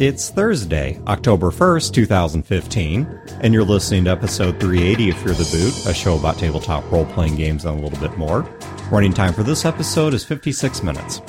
It's Thursday, October 1st, 2015, and you're listening to episode 380 of Fear the Boot, a show about tabletop role playing games and a little bit more. Running time for this episode is 56 minutes.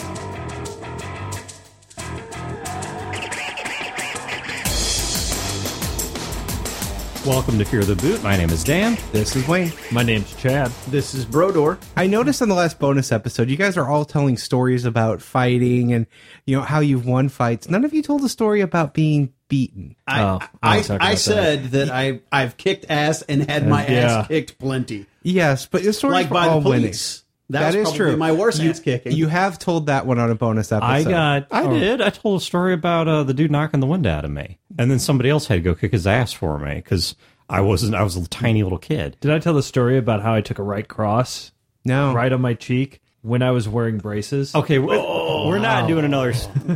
Welcome to Fear the Boot. My name is Dan. This is Wayne. My name's Chad. This is Brodeur. I noticed on the last bonus episode, you guys are all telling stories about fighting and you know how you've won fights. None of you told a story about being beaten. I, Oh, I, I'll I said that. I I've kicked ass and had my Yeah. ass kicked plenty, Yes, but the stories like were by all the winning. police. That, That was is true. My worst You- ass kicking. You have told that one on a bonus episode. I got. I oh, did. I told a story about uh, the dude knocking the wind out of me, and then somebody else had to go kick his ass for me because I wasn't. I was a tiny little kid. Did I tell the story about how I took a right cross no. right on my cheek when I was wearing braces? Okay, we're, oh. we're not doing another.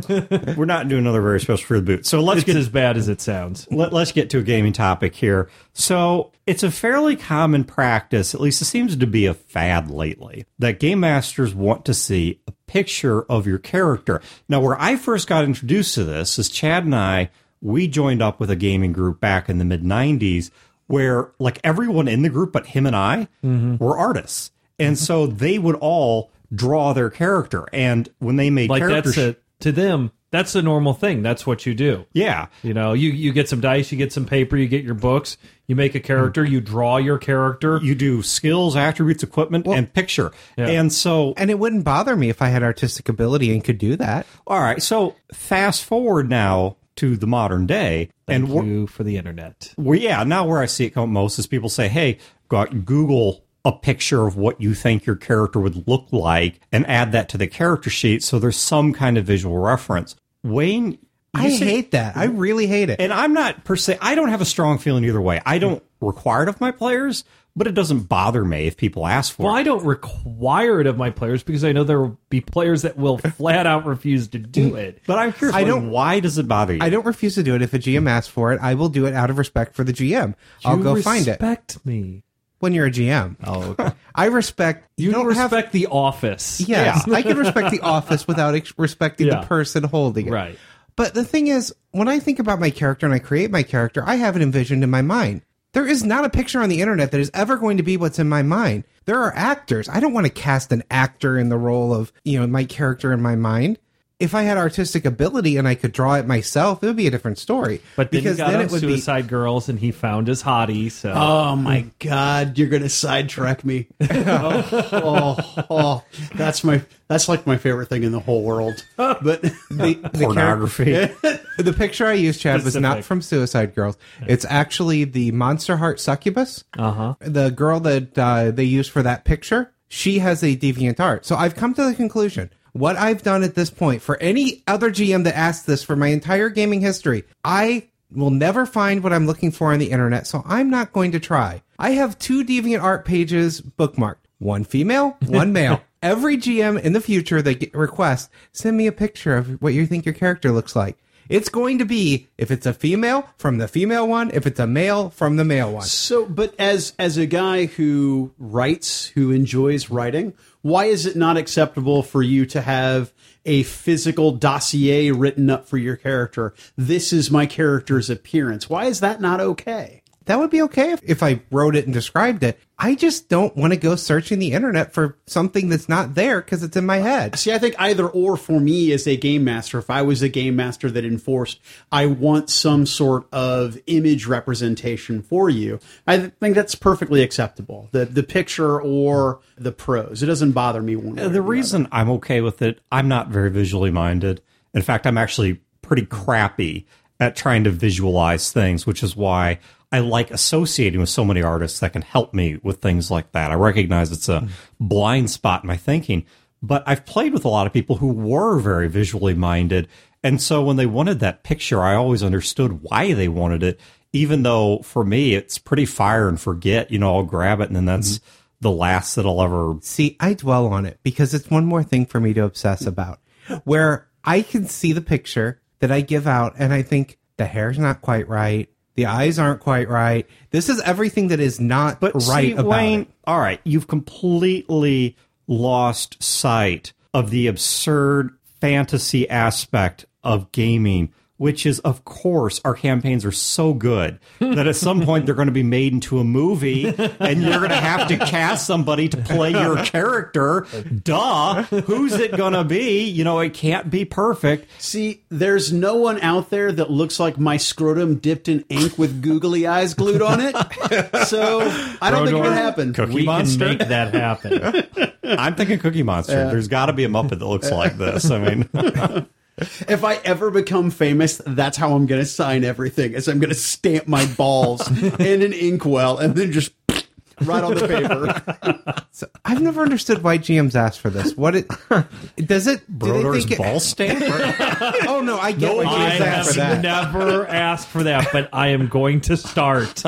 we're not doing another very special for the boot. So let's It's get as bad as it sounds. let, us get to a gaming topic here. So it's a fairly common practice, at least it seems to be a fad lately, that game masters want to see a picture of your character. Now, where I first got introduced to this is Chad and I. We joined up with a gaming group back in the mid '90s, where like everyone in the group but him and I mm-hmm. were artists, and mm-hmm. so they would all draw their character. And when they made Like character that's a to them. That's a normal thing. That's what you do. yeah, You know, you you get some dice, you get some paper, you get your books, you make a character, mm-hmm. you draw your character. you do skills, attributes, equipment, and picture. And so, And it wouldn't bother me if I had artistic ability and could do that. all right. So fast forward now to the modern day, and Thank we're, you for the internet. well, yeah, now where I see it come most is people say, "Hey, go out and Google." A picture of what you think your character would look like, and add that to the character sheet, so there's some kind of visual reference. Wayne, I say- hate that. I really hate it. and I'm not per se. I don't have a strong feeling either way. I don't require it of my players, but it doesn't bother me if people ask for Well, it. I don't require it of my players because I know there will be players that will flat out refuse to do it. But I'm curious. I I don't- don't. Why does it bother you? I don't refuse to do it. If a GM asks for it, I will do it out of respect for the GM. I'll go find it. Respect me. When you're a GM. Oh, okay. I respect You don't don't have- respect the office. Yes, I can respect the office without ex- respecting Yeah. the person holding it. Right. But the thing is, when I think about my character and I create my character, I have it envisioned in my mind. There is not a picture on the internet that is ever going to be what's in my mind. There are actors. I don't want to cast an actor in the role of, you know, my character in my mind. If I had artistic ability and I could draw it myself, it would be a different story. But then because he got then on it would Suicide Girls and he found his hottie. So oh my god, you're gonna sidetrack me. oh, oh, oh, that's my that's like my favorite thing in the whole world. But the, the pornography. the picture I used, Chad, was not from Suicide Girls. It's actually the Monster Heart succubus. uh huh. the girl that uh, they used for that picture, she has a deviant art. So I've come to the conclusion. What I've done at this point for any other GM that asks this for my entire gaming history, I will never find what I'm looking for on the internet, so I'm not going to try. I have two deviant art pages bookmarked. One female, one male. Every GM in the future that requests, send me a picture of what you think your character looks like. It's going to be if it's a female from the female one, if it's a male from the male one. so, but as as a guy who writes, who enjoys writing, why is it not acceptable for you to have a physical dossier written up for your character? This is my character's appearance. Why is that not okay? that would be okay if, if I wrote it and described it. I just don't want to go searching the internet for something that's not there because it's in my head. See, I think either or for me as a game master, if I was a game master that enforced, I want some sort of image representation for you. I think that's perfectly acceptable. The the picture or the prose, it doesn't bother me one way. or the reason I'm okay with it, I'm not very visually minded. In fact, I'm actually pretty crappy at trying to visualize things, which is why I like associating with so many artists that can help me with things like that. I recognize it's a blind spot in my thinking, but I've played with a lot of people who were very visually minded. And so when they wanted that picture, I always understood why they wanted it, even though for me, it's pretty fire and forget. You know, I'll grab it and then that's mm-hmm. the last that I'll ever See, I dwell on it because it's one more thing for me to obsess about. Where I can see the picture that I give out and I think the hair's not quite right. The eyes aren't quite right. This is everything that is not But right see, about Wayne, it. all right, you've completely lost sight of the absurd fantasy aspect of gaming which is, of course, our campaigns are so good that at some point they're going to be made into a movie and you're going to have to cast somebody to play your character. Duh. Who's it going to be? You know, it can't be perfect. See, there's no one out there that looks like my scrotum dipped in ink with googly eyes glued on it. So I don't think it Brodeur, can happen. Cookie we Monster? can make that happen. I'm thinking Cookie Monster. There's got to be a Muppet that looks like this. I mean, If I ever become famous, that's how I'm going to sign everything. Is I'm going to stamp my balls in an inkwell and then just right on the paper. So I've never understood why GMs ask for this. What it does it? Do they think it- ball stamp? Oh no, I get why I GMs ask for that. never asked for that, but I am going to start.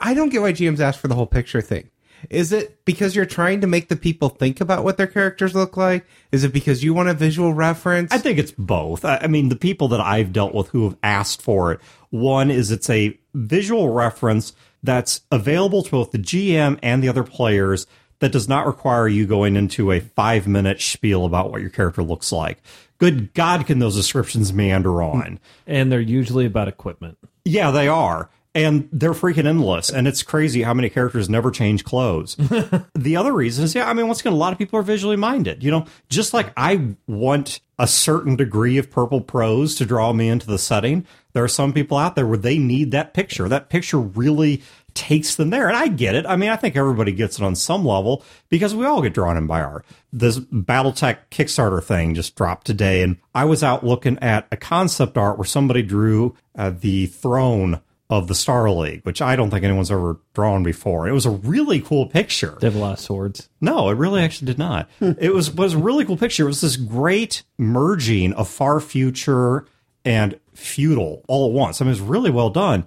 I don't get why GMs ask for the whole picture thing. Is it because you're trying to make the people think about what their characters look like? Is it because you want a visual reference? I think it's both. I I mean, the people that I've dealt with who have asked for it, one is it's a visual reference that's available to both the GM and the other players that does not require you going into a five minute spiel about what your character looks like. Good God, can those descriptions meander on? And they're usually about equipment. Yeah, they are. And they're freaking endless. And it's crazy how many characters never change clothes. the other reason is, yeah, I mean, once again, a lot of people are visually minded. You know, just like I want a certain degree of purple prose to draw me into the setting, there are some people out there where they need that picture. That picture really takes them there. And I get it. I mean, I think everybody gets it on some level because we all get drawn in by art. This Battletech Kickstarter thing just dropped today. And I was out looking at a concept art where somebody drew uh, the throne of the Star League, which I don't think anyone's ever drawn before. It was a really cool picture. They have a lot of swords. No, it really actually did not. Hmm. it was was a really cool picture. It was this great merging of far future and feudal all at once. I mean, it was really well done.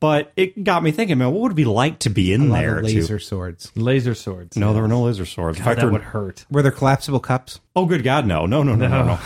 But it got me thinking, man, what would it be like to be in a lot there? of to- laser swords. Laser swords. no, there were no laser swords. In fact, that would hurt. Were there collapsible cups? oh, good God, no, no, no, no, no,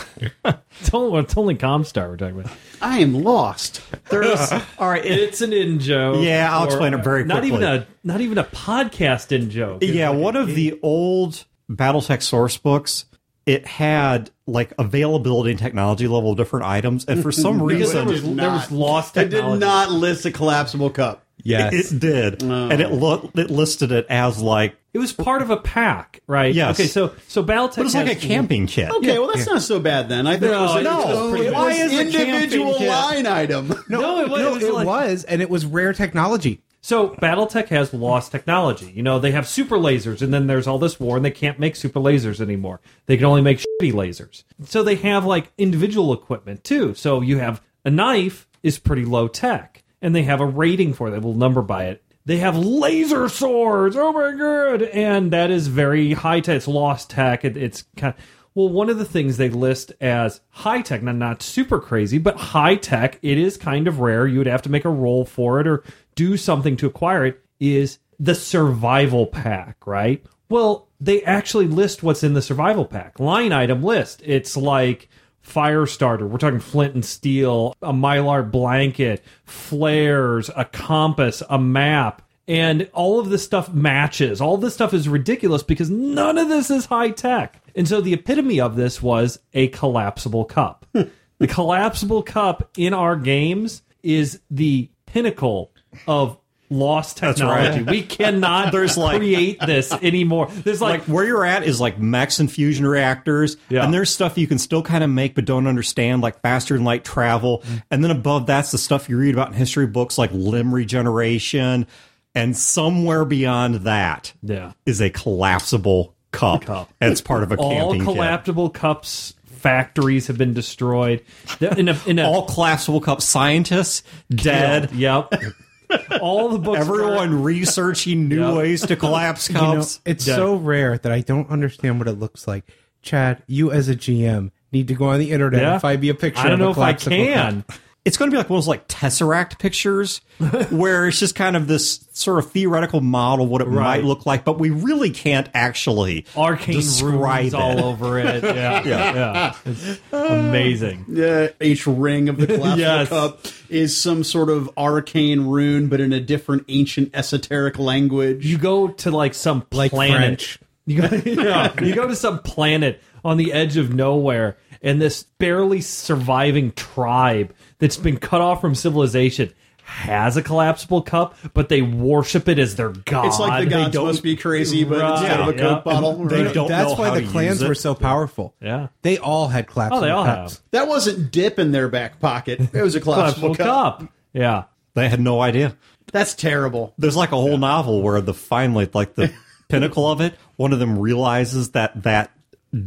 no. It's only, it's only Comstar we're talking about. I am lost. There's All right, it, It's an in joke. Yeah, I'll explain it very quickly. Not even a not even a podcast in joke. Yeah, like one a- of the old BattleTech source books, it had like availability and technology level of different items, and for some because there reason, was, there was lost I did not list a collapsible cup. Yes. it did, and it oh. lo- it listed it as like It was part of a pack, right? Yes. Okay, so so BattleTech it was like a camping kit. Okay, well that's not so bad then. I think No, it was, no, it was, pretty it good. Why was is individual camping kit? line item. No, it was, No, it was it like- was, and it was rare technology. So BattleTech has lost technology. You know, they have super lasers, and then there's all this war, and they can't make super lasers anymore. They can only make shitty lasers. So they have like individual equipment too. So you have a knife is pretty low tech, and they have a rating for it. They will number by it. They have laser swords. Oh my god! And that is very high tech. It's lost tech. It, it's kind. well, one of the things they list as high tech, not not super crazy, but high tech. It is kind of rare. You would have to make a roll for it or do something to acquire it. Is the survival pack, right? Well, they actually list what's in the survival pack. Line item list. It's like fire starter. We're talking flint and steel, a mylar blanket, flares, a compass, a map. And all of this stuff matches. All this stuff is ridiculous because none of this is high tech. And so the epitome of this was a collapsible cup. Hmm. the collapsible cup in our games is the pinnacle of lost right. technology. We cannot There's like- create this anymore. There's like, like where you're at is like max and fusion reactors Yeah. and there's stuff you can still kind of make but don't understand like faster than light travel Mm-hmm. and then above that's the stuff you read about in history books like limb regeneration and somewhere beyond that yeah. is a collapsible cup, Cup. it's part of a all camping kit. collapsible cups factories have been destroyed. In a, in a, all collapsible cup scientists dead Yep. All the books. everyone researching new Yep. ways to collapse You know, it's Yeah. so rare that I don't understand what it looks like. Chad, you as a GM need to go on the internet Yeah. and find me a picture. I don't of a know if I collapsible can. Cup. it's going to be like one of those like tesseract pictures where it's just kind of this sort of theoretical model of what it Right. might look like but we really can't actually Arcane describe runes it. all over it. Yeah, yeah, It's amazing. Yeah, each ring of the collapsible Yes. cup is some sort of arcane rune, but in a different ancient esoteric language. You go to like some Like planet. French. You go, yeah, you go to some planet on the edge of nowhere, and this barely surviving tribe that's been cut off from civilization has a collapsible cup, but they worship it as their god. It's like the They gods don't- must be crazy, but Right. instead of a Yeah. Coke bottle, They right. don't That's know why how the to clans were so powerful. Yeah. They all had collapsible Oh, they all cups. have that wasn't dip in their back pocket. It was a collapsible collapsible cup. cup. Yeah. They had no idea. That's terrible. There's like a whole novel where the finally, like the pinnacle of it, one of them realizes that that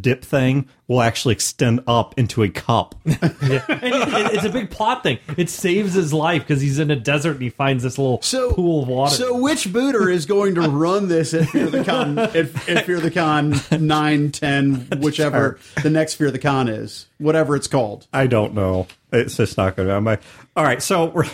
dip thing will actually extend up into a cup. And it, it- it's a big plot thing. It saves his life because he's in a desert and he finds this little So pool of water. So which booter is going to run this at Fear the Con at, at Fear the Con 9, 10, whichever the next Fear the Con is, whatever it's called. I don't know. It's just not going to be on my. All right, so we're.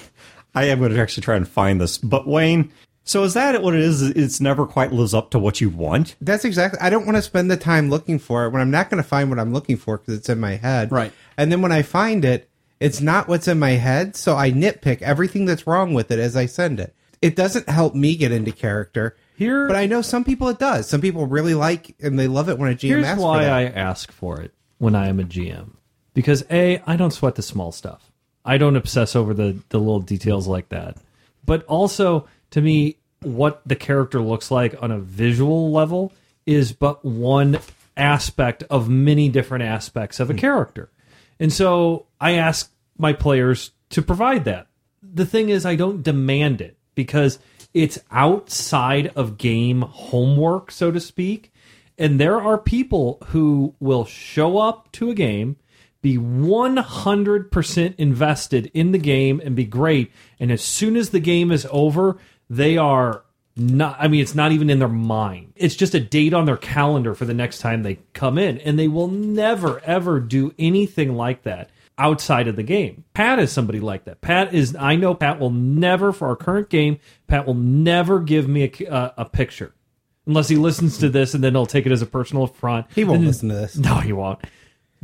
I am going to actually try and find this, but Wayne. So is that what it is? It's never quite lives up to what you want. That's exactly. I don't want to spend the time looking for it when I'm not going to find what I'm looking for because it's in my head. Right. And then when I find it, it's not what's in my head. So I nitpick everything that's wrong with it as I send it. It doesn't help me get into character. Here- but I know some people it does. Some people really like and they love it when a GM Here's asks why. I ask for it when I am a GM. Because A, I don't sweat the small stuff. I don't obsess over the, the little details like that. But also, to me, what the character looks like on a visual level is but one aspect of many different aspects of a hmm. character. And so I ask my players to provide that. The thing is, I don't demand it because it's outside of game homework, so to speak. And there are people who will show up to a game, be 100% invested in the game, and be great. And as soon as the game is over, they are not, I mean, it's not even in their mind. It's just a date on their calendar for the next time they come in. And they will never, ever do anything like that outside of the game. Pat is somebody like that. Pat is, I know Pat will never, for our current game, Pat will never give me a, a, uh, a picture unless he listens to this and then he'll take it as a personal affront. he won't And- listen to this. No, he won't.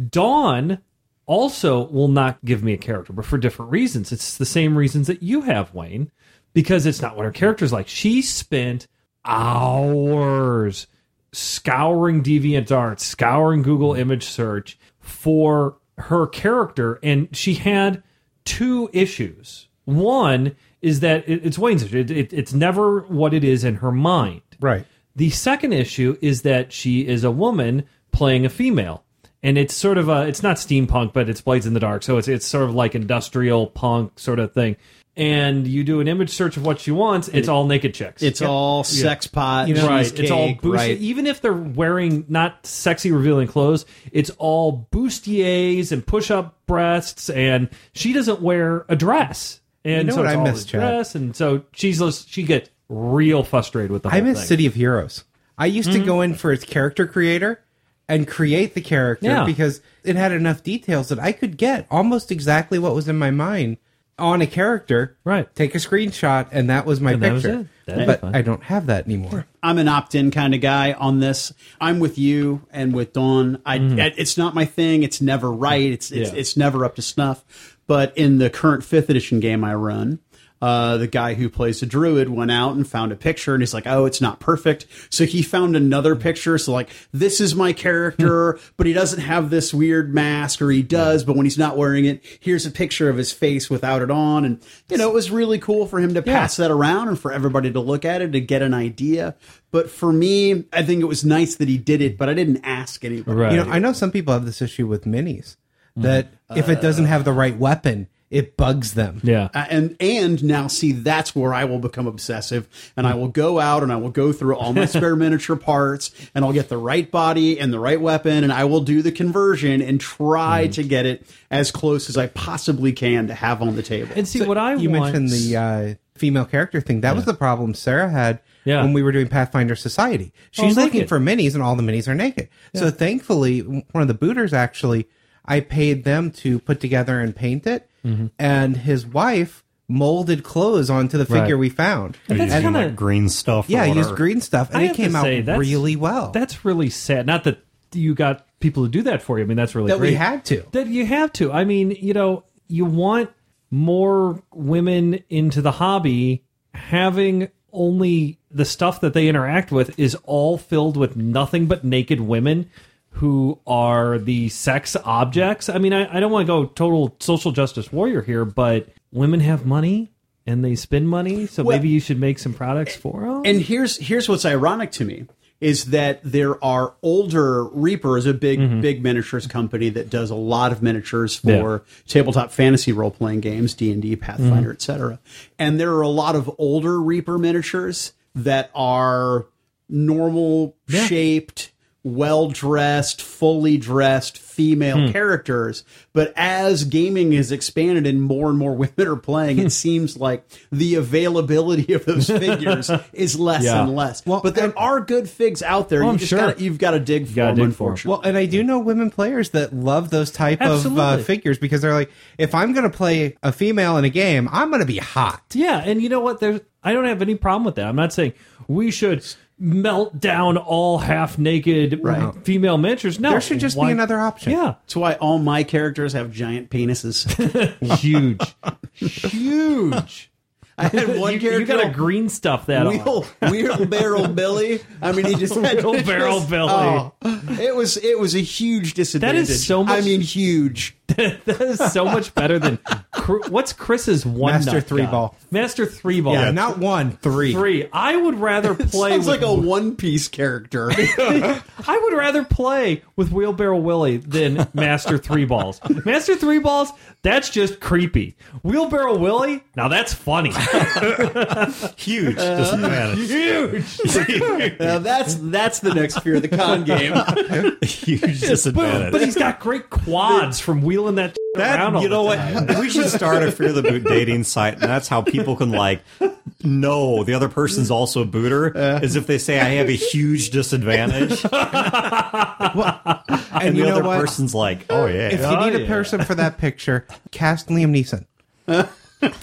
Dawn also will not give me a character, but for different reasons. It's the same reasons that you have, Wayne, because it's not what her character's like. She spent hours scouring DeviantArt, scouring Google image search for her character, and she had two issues. One is that it, it's Wayne's issue. It, it, it's never what it is in her mind. Right. The second issue is that she is a woman playing a female. And it's sort of a it's not steampunk, but it's Blades in the Dark. So it's it's sort of like industrial punk sort of thing. And you do an image search of what she wants, it's all naked chicks. It's all sex pot, You know, right. It's all cheesecake, bustier. right. Even if they're wearing not sexy revealing clothes, it's all bustiers and push up breasts, and she doesn't wear a dress. And know so what it's I all miss, the Chad? dress, and so she's just- she gets real frustrated with the whole I miss thing. City of Heroes. I used Mm-hmm. to go in for its character creator and create the character Yeah. because it had enough details that I could get almost exactly what was in my mind on a character. Right. Take a screenshot, and that was my And that was picture. it. But fun. I don't have that anymore. I'm an opt-in kind of guy on this. I'm with you and with Dawn. Mm-hmm. I, it's not my thing. It's never right. It's it's. Yeah. it's never up to snuff. But in the current fifth edition game I run, uh, the guy who plays the druid went out and found a picture, and he's like, "Oh, it's not perfect." So he found another hmm. picture. So like, this is my character, hmm. but he doesn't have this weird mask, or he hmm. does, but when he's not wearing it, here's a picture of his face without it on, and you know, it was really cool for him to pass that around and for everybody to look at it to get an idea. But for me, I think it was nice that he did it, but I didn't ask anybody. Right. You know, I know some people have this issue with minis that if it doesn't uh. have the right weapon, it bugs them. yeah. Uh, and and now see that's where I will become obsessive and I will go out and I will go through all my spare miniature parts and I'll get the right body and the right weapon and I will do the conversion and try to get it as close as I possibly can to have on the table. And see what I you want. mentioned the uh, female character thing. That was the problem Sarah had Yeah. when we were doing Pathfinder Society. She's Oh, looking naked. for minis, and all the minis are naked. So thankfully, one of the booters actually, I paid them to put together and paint it, Mm-hmm. and his wife molded clothes onto the figure Right. we found. You're that's kinda- like green stuff. Yeah, I used green stuff, and I it came out say, really well. That's really sad. Not that you got people to do that for you. I mean, that's really that great. we had to. that you have to. I mean, you know, you want more women into the hobby having only the stuff that they interact with is all filled with nothing but naked women who are the sex objects. I mean, I, I don't want to go total social justice warrior here, but women have money and they spend money, so Well- maybe you should make some products for them. And here's here's what's ironic to me is that there are older Reaper is a big mm-hmm. big miniatures company that does a lot of miniatures for tabletop fantasy role playing games, D and D, mm-hmm. Pathfinder, etc. And there are a lot of older Reaper miniatures that are normal shaped, well dressed, fully dressed female characters. But as gaming has expanded and more and more women are playing, it seems like the availability of those figures is less Yeah. and less. Well, but there and- are good figs out there. Oh, you just sure. gotta, you've got to dig for gotta them, dig for 'em. unfortunately. Well, and I do know women players that love those type of uh, figures because they're like, if I'm going to play a female in a game, I'm going to be hot. Yeah, and you know what? There's I don't have any problem with that. I'm not saying we should melt down all half naked Right. female miniatures. No, There should just Why- be another option. Yeah, That's why all my characters have giant penises. huge. Huge. I had one you, character. you got to green stuff that on. Wheel, wheelbarrow Billy. I mean, he just had Wheelbarrow Billy. Oh, it was it was a huge disadvantage. That is so much- I mean, huge. that is so much better than what's Chris's one Master three guy? ball. Master three ball. Yeah, not one, three. three. I would rather play Sounds with like a One Piece character. I would rather play with Wheelbarrow Willie than Master Three Balls. Master Three Balls, that's just creepy. Wheelbarrow Willie, now that's funny. Huge disadvantage. Uh, huge. now that's that's the next fear of the con game. Huge But, disadvantage. but he's got great quads from wheeling that, around. That, all you the know time. what? We should start a Fear the Boot dating site, and that's how people can like know the other person's also a booter. Is if they say I have a huge disadvantage, and, And you the know other what? person's like, oh yeah, If you Oh, need a oh, person for that picture, cast Liam Neeson.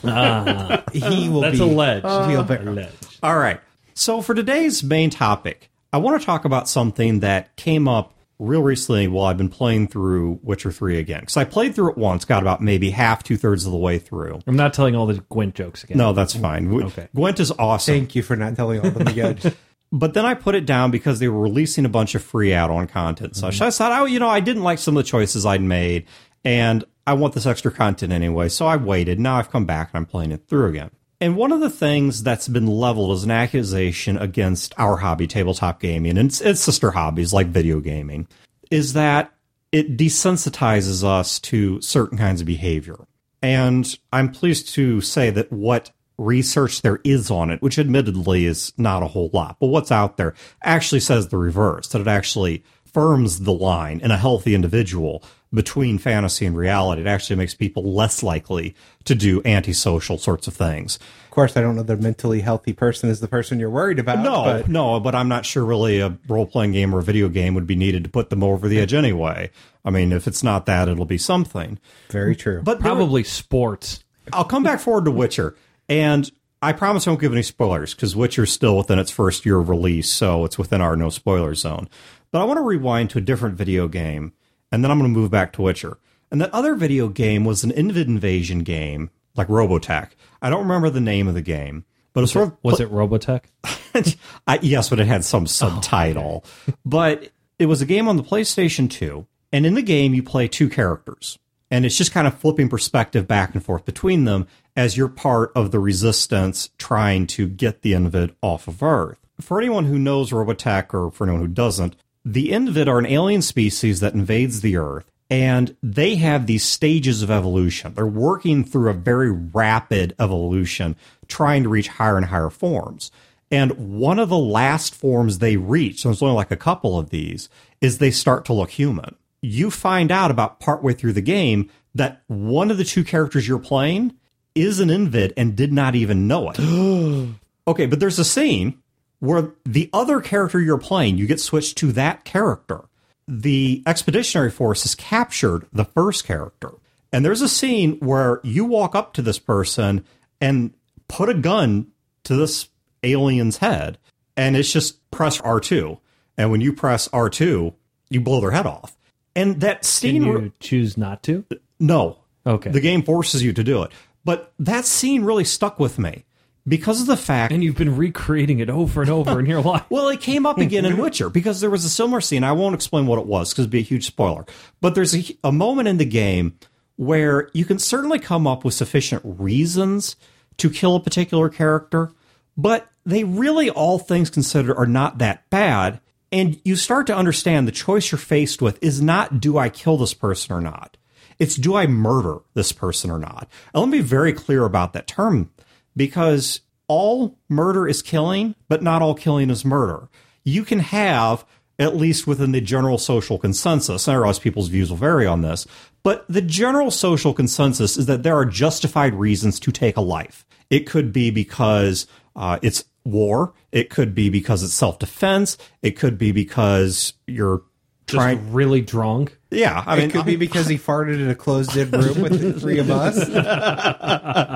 Ah. he will That's be a ledge. wheelbarrow. A ledge. All right. So for today's main topic, I want to talk about something that came up real recently while I've been playing through Witcher 3 again. Because I played through it once, got about maybe half, two thirds of the way through. I'm not telling all the Gwent jokes again. No, that's fine. Okay. Gwent is awesome. Thank you for not telling all of them again. But then I put it down because they were releasing a bunch of free add-on content. Mm-hmm. So I just thought, oh, you know, I didn't like some of the choices I'd made, and I want this extra content anyway. So I waited. Now I've come back and I'm playing it through again. And one of the things that's been leveled as an accusation against our hobby, tabletop gaming, and its, its sister hobbies like video gaming, is that it desensitizes us to certain kinds of behavior. And I'm pleased to say that what research there is on it, which admittedly is not a whole lot, but what's out there actually says the reverse, that it actually firms the line in a healthy individual between fantasy and reality. It actually makes people less likely to do antisocial sorts of things. of course, I don't know the mentally healthy person is the person you're worried about. No, but no, but I'm not sure really a role playing game or a video game would be needed to put them over the edge anyway. I mean, if it's not that, it'll be something. very true. But there- Probably sports. I'll come back forward to Witcher, and I promise I won't give any spoilers because Witcher's still within its first year of release, so it's within our no spoiler zone. But I want to rewind to a different video game, and then I'm going to move back to Witcher. And that other video game was an Invid Invasion game, like Robotech. I don't remember the name of the game, but it's sort of Was it Robotech? I, yes, but it had some oh, subtitle. But it was a game on the PlayStation 2, and in the game you play two characters. And it's just kind of flipping perspective back and forth between them as you're part of the resistance trying to get the Invid off of Earth. For anyone who knows Robotech, or for anyone who doesn't, the Invid are an alien species that invades the Earth, and they have these stages of evolution. They're working through a very rapid evolution, trying to reach higher and higher forms. And one of the last forms they reach, so there's only like a couple of these, is they start to look human. You find out about partway through the game that one of the two characters you're playing is an invid and did not even know it. okay, but there's a scene where the other character you're playing, you get switched to that character. The expeditionary force has captured the first character. And there's a scene where you walk up to this person and put a gun to this alien's head, and it's just press R2. And when you press R2, you blow their head off. And that Can scene, you choose not to? no. Okay. The game forces you to do it. But that scene really stuck with me. Because of the fact And you've been recreating it over and over in your life. Well, it came up again in Witcher because there was a similar scene. I won't explain what it was because it'd be a huge spoiler. But there's a, a moment in the game where you can certainly come up with sufficient reasons to kill a particular character, but they really, all things considered, are not that bad. And you start to understand the choice you're faced with is not do I kill this person or not? It's do I murder this person or not? And let me be very clear about that term because all murder is killing, but not all killing is murder. You can have, at least within the general social consensus, I realize people's views will vary on this, but the general social consensus is that there are justified reasons to take a life. It could be because uh, it's war. It could be because it's self defense. It could be because you're Just trying. really drunk. Yeah, I mean, It could be because he farted in a closed-in room with the three of us.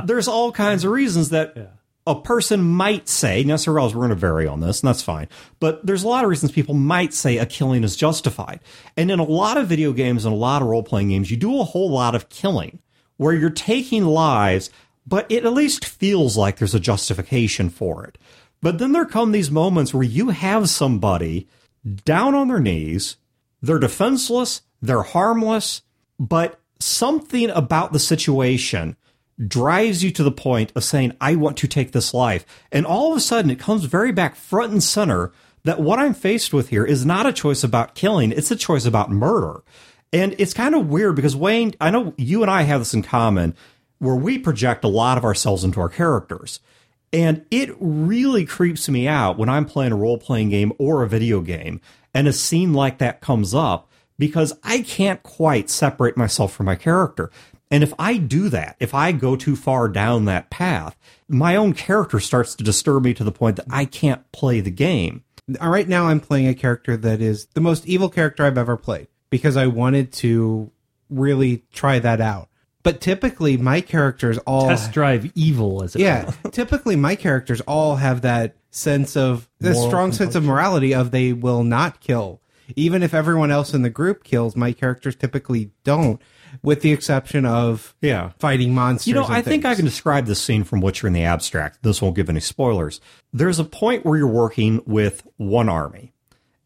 there's all kinds of reasons that a person might say, now, Sir Wells, we're going to vary on this, and that's fine. But there's a lot of reasons people might say a killing is justified. And in a lot of video games and a lot of role playing games, you do a whole lot of killing where you're taking lives, but it at least feels like there's a justification for it. But then there come these moments where you have somebody down on their knees, they're defenseless, they're harmless, but something about the situation drives you to the point of saying, I want to take this life. And all of a sudden, it comes very back front and center that what I'm faced with here is not a choice about killing, it's a choice about murder. And it's kind of weird because, Wayne, I know you and I have this in common where we project a lot of ourselves into our characters. And it really creeps me out when I'm playing a role playing game or a video game and a scene like that comes up because I can't quite separate myself from my character. And if I do that, if I go too far down that path, my own character starts to disturb me to the point that I can't play the game. Right now, I'm playing a character that is the most evil character I've ever played because I wanted to really try that out. But typically, my characters all Test drive evil, as it yeah. typically, my characters all have that sense of the Moral strong sense of morality of they will not kill, even if everyone else in the group kills. My characters typically don't, with the exception of Yeah. fighting monsters. You know, I think I can describe this scene from Witcher in the abstract. This won't give any spoilers. There's a point where you're working with one army,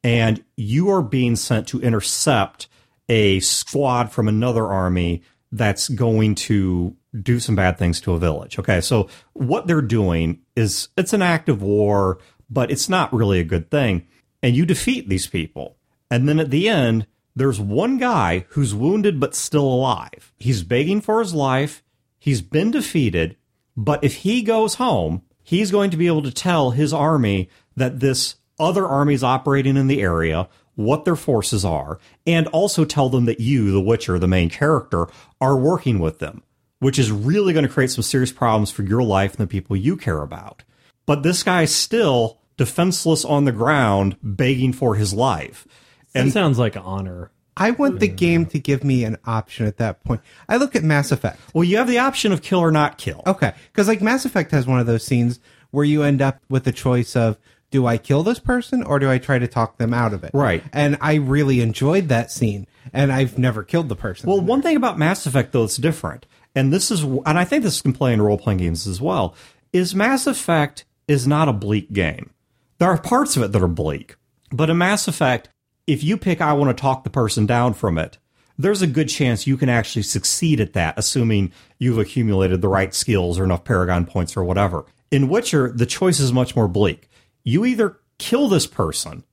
and you are being sent to intercept a squad from another army that's going to do some bad things to a village. Okay, so what they're doing is it's an act of war, but it's not really a good thing. And you defeat these people. And then at the end, there's one guy who's wounded but still alive. He's begging for his life. He's been defeated, but if he goes home, he's going to be able to tell his army that this other army's operating in the area, what their forces are, and also tell them that you, the Witcher, the main character, are working with them, which is really going to create some serious problems for your life and the people you care about. But this guy's still defenseless on the ground, begging for his life. That sounds like honor. I want the game to give me an option at that point. I look at Mass Effect. Well, you have the option of kill or not kill. Okay, because like Mass Effect has one of those scenes where you end up with the choice of do I kill this person or do I try to talk them out of it? Right. And I really enjoyed that scene, and I've never killed the person. Well, one thing about Mass Effect though that's different, and this is, and I think this can play in role playing games as well, is Mass Effect is not a bleak game. There are parts of it that are bleak, but in Mass Effect, if you pick I want to talk the person down from it, there's a good chance you can actually succeed at that, assuming you've accumulated the right skills or enough Paragon points or whatever. In Witcher, the choice is much more bleak. You either kill this person,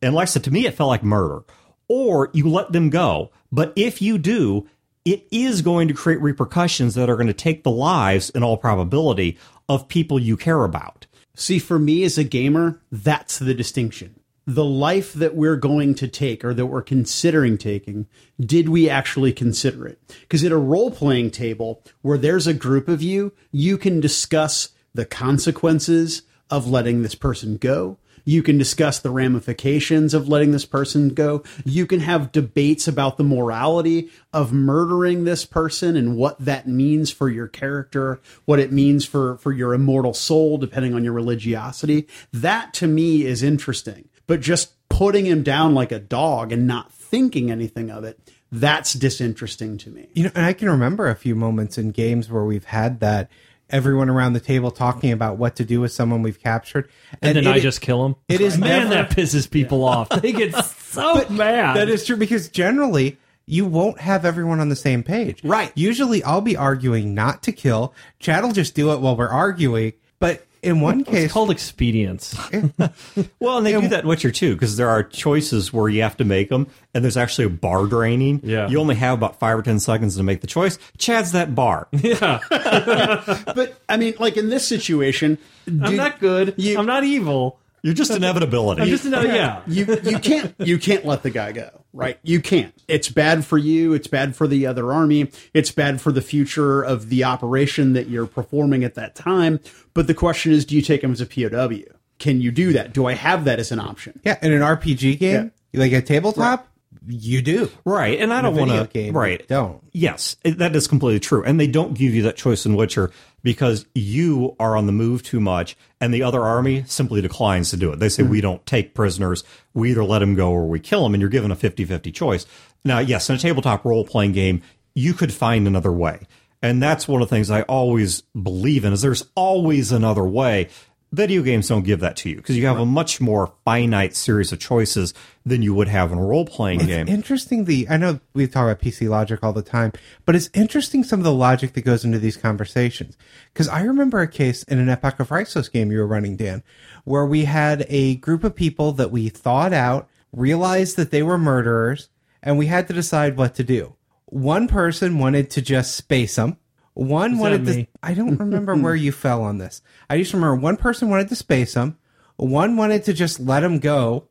and like I said, to me, it felt like murder, or you let them go. But if you do, it is going to create repercussions that are going to take the lives, in all probability, of people you care about. See, for me as a gamer, that's the distinction. The life that we're going to take or that we're considering taking, did we actually consider it? Because at a role playing table where there's a group of you, you can discuss the consequences of letting this person go. You can discuss the ramifications of letting this person go. You can have debates about the morality of murdering this person and what that means for your character, what it means for, for your immortal soul, depending on your religiosity. That to me is interesting. But just putting him down like a dog and not thinking anything of it, that's disinteresting to me. you know, and I can remember a few moments in games where we've had that. everyone around the table talking about what to do with someone we've captured. and then it- I just kill them. it is man never- that pisses people off. They get so mad. That is true because generally you won't have everyone on the same page. Right. Usually I'll be arguing not to kill. Chad will just do it while we're arguing. But in one it's case, called expedience. Well, and they do that in Witcher too, because there are choices where you have to make them, and there's actually a bar draining. Yeah. You only have about five or ten seconds to make the choice. Chad's that bar. Yeah. But I mean, like in this situation, I'm do- not good. you- I'm not evil. You're just inevitability. I'm just no, yeah. you you can't you can't let the guy go right? You can't. It's bad for you. It's bad for the other army. It's bad for the future of the operation that you're performing at that time. But the question is do you take him as a pow can you do that? Do i have that as an option? Yeah, in an RPG game, like a tabletop, you do. right, and I don't a want video to. game, Right, don't. Yes, that is completely true, and they don't give you that choice in Witcher because you are on the move too much, and the other army simply declines to do it. They say hmm. we don't take prisoners; we either let them go or we kill them, and you're given a 50-50 choice. Now, yes, in a tabletop role playing game, you could find another way. And that's one of the things I always believe in is there's always another way. Video games don't give that to you because you have a much more finite series of choices than you would have in a role playing game. Interesting. The I know we talk about PC logic all the time, but it's interesting some of the logic that goes into these conversations. Because I remember a case in an Epoch of Rhystos game you were running, Dan, where we had a group of people that we thought out, realized that they were murderers, and we had to decide what to do. One person wanted to just space them. One wanted to. I don't remember where you fell on this. I just remember one person wanted to space them. One wanted to just let him go.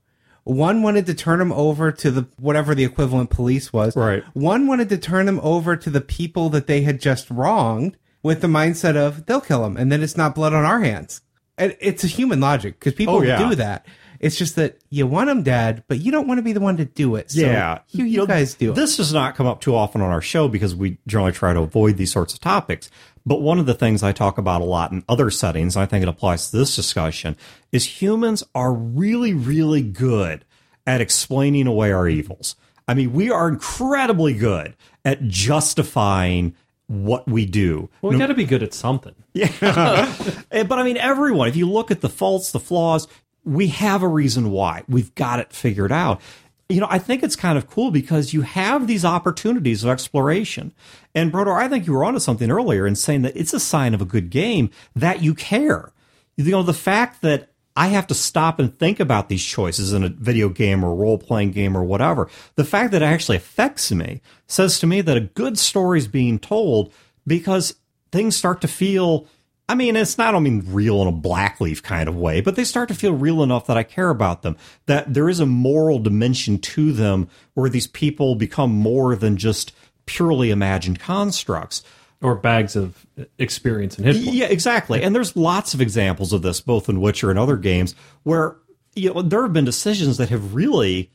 One wanted to turn him over to the whatever the equivalent police was. Right. One wanted to turn him over to the people that they had just wronged with the mindset of they'll kill him and then it's not blood on our hands. And it's a human logic because people Oh, yeah. do that. It's just that you want him dead, but you don't want to be the one to do it. So yeah, you, you know, guys do it. This does not come up too often on our show because we generally try to avoid these sorts of topics. But one of the things I talk about a lot in other settings, and I think it applies to this discussion, is humans are really, really good at explaining away our evils. I mean, we are incredibly good at justifying what we do. Well, we got to be good at something. Yeah. But I mean, everyone, if you look at the faults, the flaws, we have a reason why. We've got it figured out. You know, I think it's kind of cool because you have these opportunities of exploration. And Brodeur, I think you were onto something earlier in saying that it's a sign of a good game that you care. You know, the fact that I have to stop and think about these choices in a video game or role playing game or whatever, the fact that it actually affects me says to me that a good story is being told because things start to feel I mean, it's not, I mean, real in a black leaf kind of way, but they start to feel real enough that I care about them, that there is a moral dimension to them where these people become more than just purely imagined constructs. Or bags of experience and history. Yeah, exactly. And there's lots of examples of this, both in Witcher and other games, where you know there have been decisions that have really,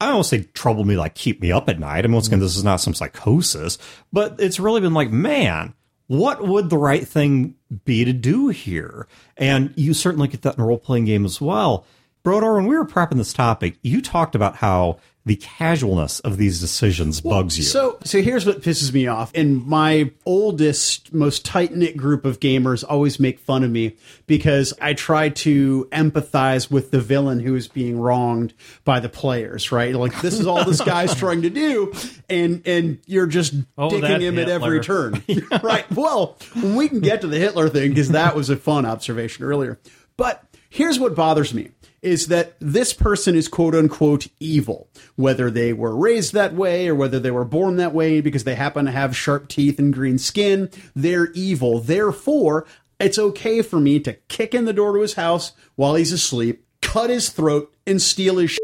I don't say troubled me, like keep me up at night. I mean, once again, this is not some psychosis, but it's really been like, man, what would the right thing be to do here? And you certainly get that in a role playing game as well. Brodeur, when we were prepping this topic, you talked about how the casualness of these decisions bugs you. So, so here's what pisses me off. And my oldest, most tight knit group of gamers always make fun of me because I try to empathize with the villain who is being wronged by the players. Right? Like this is all this guy's trying to do, and and you're just Oh, dicking that him at every Hitler. turn. right? Well, we can get to the Hitler thing because that was a fun observation earlier. But here's what bothers me is that this person is quote unquote evil, whether they were raised that way or whether they were born that way because they happen to have sharp teeth and green skin. They're evil. Therefore, it's okay for me to kick in the door to his house while he's asleep, cut his throat, and steal his shit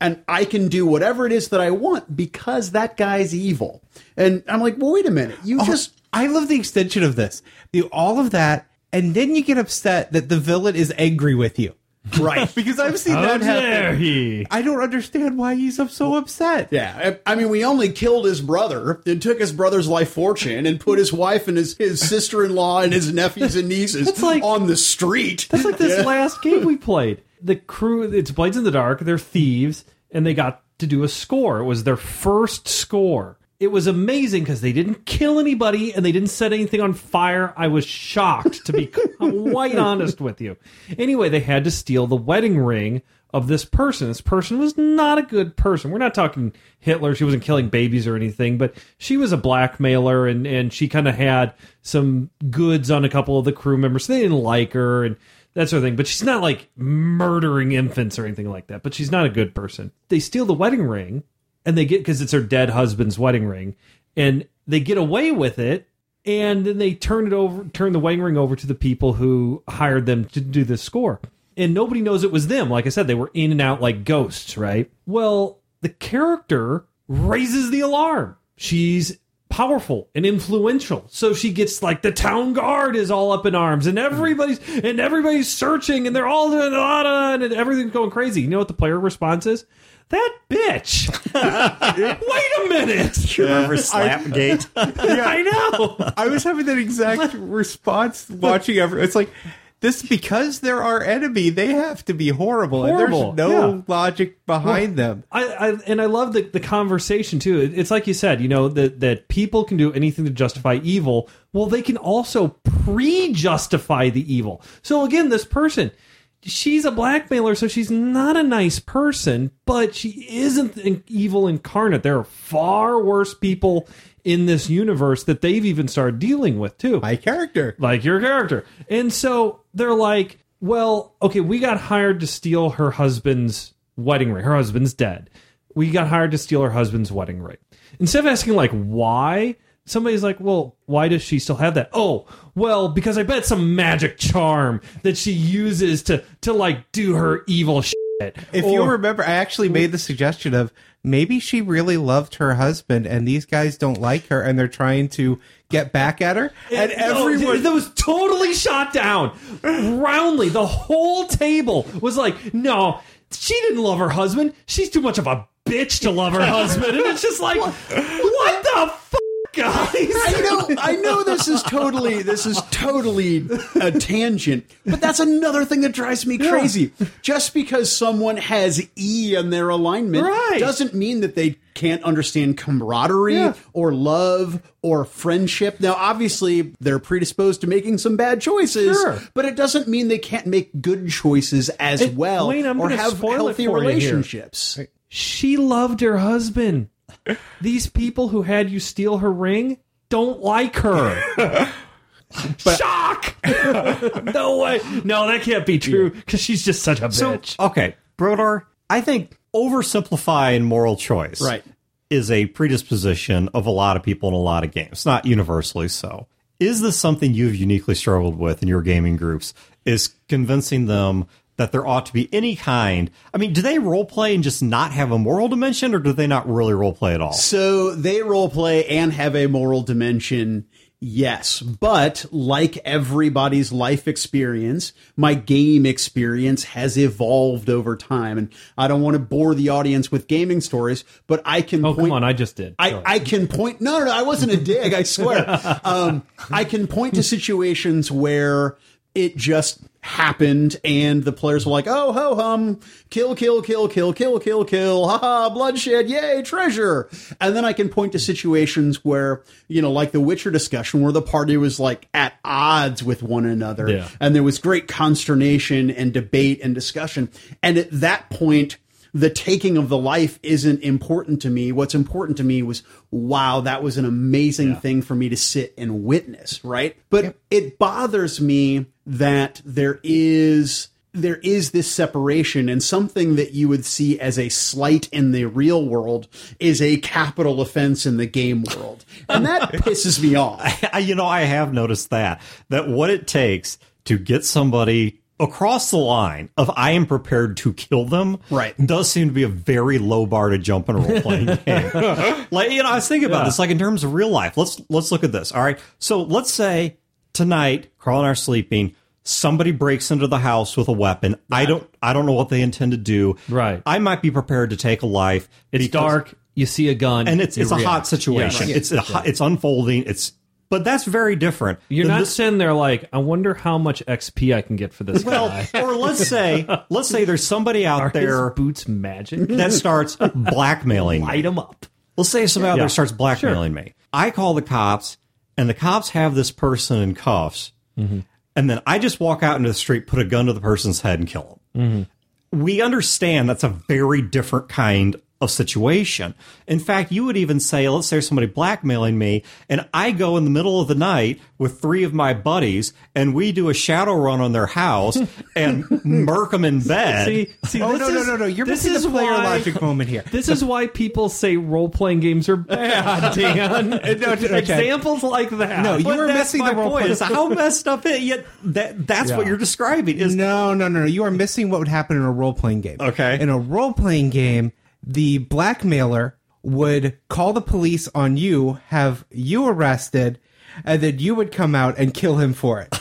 and I can do whatever it is that I want because that guy's evil. And I'm like, well, wait a minute. You oh, just I love the extension of this. Do all of that, and then you get upset that the villain is angry with you. right. Because I've seen How that dare happen. he? I don't understand why he's so upset. Yeah, I I mean, we only killed his brother and took his brother's life fortune and put his wife and his, his sister in law and his nephews and nieces That's like- on the street. That's like this last game we played. The crew, it's Blades in the Dark. They're thieves, and they got to do a score. It was their first score, it was amazing because they didn't kill anybody and they didn't set anything on fire. I was shocked, to be quite honest with you. Anyway, they had to steal the wedding ring of this person. This person was not a good person. We're not talking Hitler. She wasn't killing babies or anything, but she was a blackmailer and, and she kind of had some goods on a couple of the crew members. They didn't like her and that sort of thing. But she's not like murdering infants or anything like that. But she's not a good person. They steal the wedding ring and they get because it's her dead husband's wedding ring, and they get away with it. And then they turn it over, turn the wedding ring over to the people who hired them to do the score. And nobody knows it was them. Like I said, they were in and out like ghosts, right? Well, the character raises the alarm. She's powerful and influential. So she gets like the town guard is all up in arms and everybody's and everybody's searching and they're all doing a lot of and everything's going crazy. You know what the player response is? That bitch. Wait a minute. You remember Slapgate? I know. I was having that exact response watching every. It's like this because they're our enemy. They have to be horrible, Horrible, and there's no yeah. logic behind them. I, I and I love the, the conversation too. It- It's like you said, you know, that that people can do anything to justify evil. Well, they can also pre-justify the evil. So again, this person, she's a blackmailer, so she's not a nice person, but she isn't an evil incarnate. There are far worse people in this universe that they've even started dealing with too My character. like your character. And so they're like, well, okay, we got hired to steal her husband's wedding ring. Her husband's dead. We got hired to steal her husband's wedding ring. Instead of asking like why, somebody's like, well, why does she still have that? Oh, well, because I bet some magic charm that she uses to to like do her evil shit. If you remember, I actually made the suggestion of maybe she really loved her husband, and these guys don't like her, and they're trying to get back at her. And No, everyone, that was totally shot down roundly. The whole table was like, no, she didn't love her husband. She's too much of a bitch to love her husband. And it's just like, what the fuck, guys? I know, I know this is totally, this is totally a tangent, but that's another thing that drives me crazy. Just because someone has E in their alignment Right. doesn't mean that they can't understand camaraderie Yeah. or love or friendship. Now, obviously, they're predisposed to making some bad choices, Sure. but it doesn't mean they can't make good choices as And, well Wayne, or have healthy for you here. relationships. She loved her husband. These people who had you steal her ring don't like her. Shock! no way. No, that can't be true because she's just such a So, bitch. okay, Brodeur, I think oversimplifying moral choice Right. is a predisposition of a lot of people in a lot of games, not universally so. Is this something you've uniquely struggled with in your gaming groups? Is convincing them that there ought to be any kind. I mean, do they role play and just not have a moral dimension, or do they not really role play at all? So they role play and have a moral dimension. Yes, but like everybody's life experience, my game experience has evolved over time. And I don't want to bore the audience with gaming stories, but I can oh, point come on. I just did. I, Sorry. I can point. No, no, no, I wasn't a dig. I swear. Um, I can point to situations where it just happened, and the players were like, "Oh, ho hum, kill, kill, kill, kill, kill, kill, kill, haha, bloodshed, yay, treasure." And then I can point to situations where you know, like the Witcher discussion, where the party was like at odds with one another, Yeah. and there was great consternation and debate and discussion. And at that point the taking of the life isn't important to me. What's important to me was, wow, that was an amazing thing for me to sit and witness, right? But it bothers me that there is there is this separation and something that you would see as a slight in the real world is a capital offense in the game world. And that pisses me off. I- you know, I have noticed that that what it takes to get somebody across the line of I am prepared to kill them, Right. does seem to be a very low bar to jump in a role playing game. like you know, I was thinking about Yeah. this, like in terms of real life. Let's let's look at this. All right, so let's say tonight, Carl and I are sleeping. Somebody breaks into the house with a weapon. I don't. I don't know what they intend to do. Right. I might be prepared to take a life. it's because- dark. You see a gun. and it's it's a hot situation. Yeah, right. It's a, hot- it's unfolding. It's but that's very different. You're not this- sitting there like, I wonder how much XP I can get for this well, guy. or let's say let's say there's somebody out Are there boots magic? that starts blackmailing. me. Light him up. Let's say somebody out there starts blackmailing me. I call the cops, and the cops have this person in cuffs, Mm-hmm. And then I just walk out into the street, put a gun to the person's head, and kill him. Mm-hmm. We understand that's a very different kind of situation. In fact, you would even say, let's say there's somebody blackmailing me, and I go in the middle of the night with three of my buddies, and we do a shadow run on their house and murk them in bed. See, see, Oh this no no is- no no! You're this missing is the player why- logic moment here. This is why people say role playing games are bad, Dan. okay. Examples like that. No, you But were missing the role point. Is how messed up it. Yet that that's what you're describing. Is No, no, no, no. You are missing what would happen in a role playing game. Okay. In a role playing game, the blackmailer would call the police on you, have you arrested, and then you would come out and kill him for it.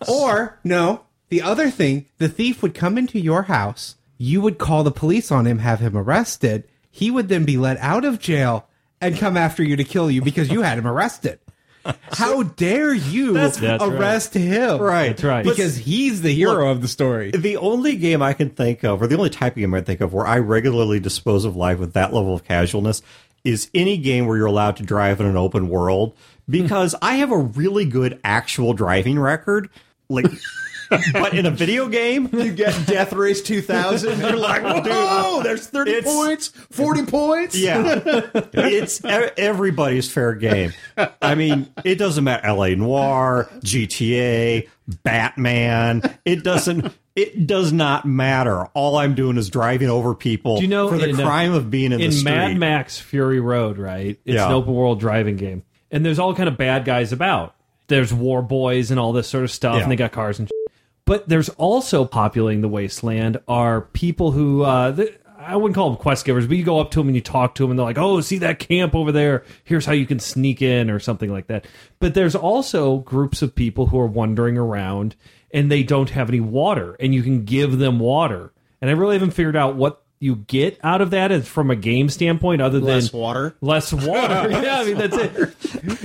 or, no, the other thing, the thief would come into your house, you would call the police on him, have him arrested, he would then be let out of jail and come after you to kill you because you had him arrested. How dare you That's right. arrest him? right. That's right. Because he's the hero of the story. The only game I can think of, or the only type of game I think of, where I regularly dispose of life with that level of casualness, is any game where you're allowed to drive in an open world. Because I have a really good actual driving record, like, but in a video game, You get Death Race 2000. You're like, whoa, there's 30 it's- points, 40 points. Yeah, it's e- everybody's fair game. I mean, it doesn't matter. L.A. Noir, GTA, Batman. It doesn't. It does not matter. All I'm doing is driving over people Do you know for the in, uh, crime of being in, in the street. Mad Max Fury Road, right? It's Yeah. an open world driving game, and there's all kind of bad guys about. There's war boys and all this sort of stuff, Yeah. and they got cars and. Shit. But there's also populating the wasteland are people who uh, th- I wouldn't call them quest givers, but you go up to them and you talk to them, and they're like, "Oh, see that camp over there? Here's how you can sneak in," or something like that. But there's also groups of people who are wandering around and they don't have any water, and you can give them water. And I really haven't figured out what you get out of that as from a game standpoint, other than Less water. less water. yeah, I mean that's it.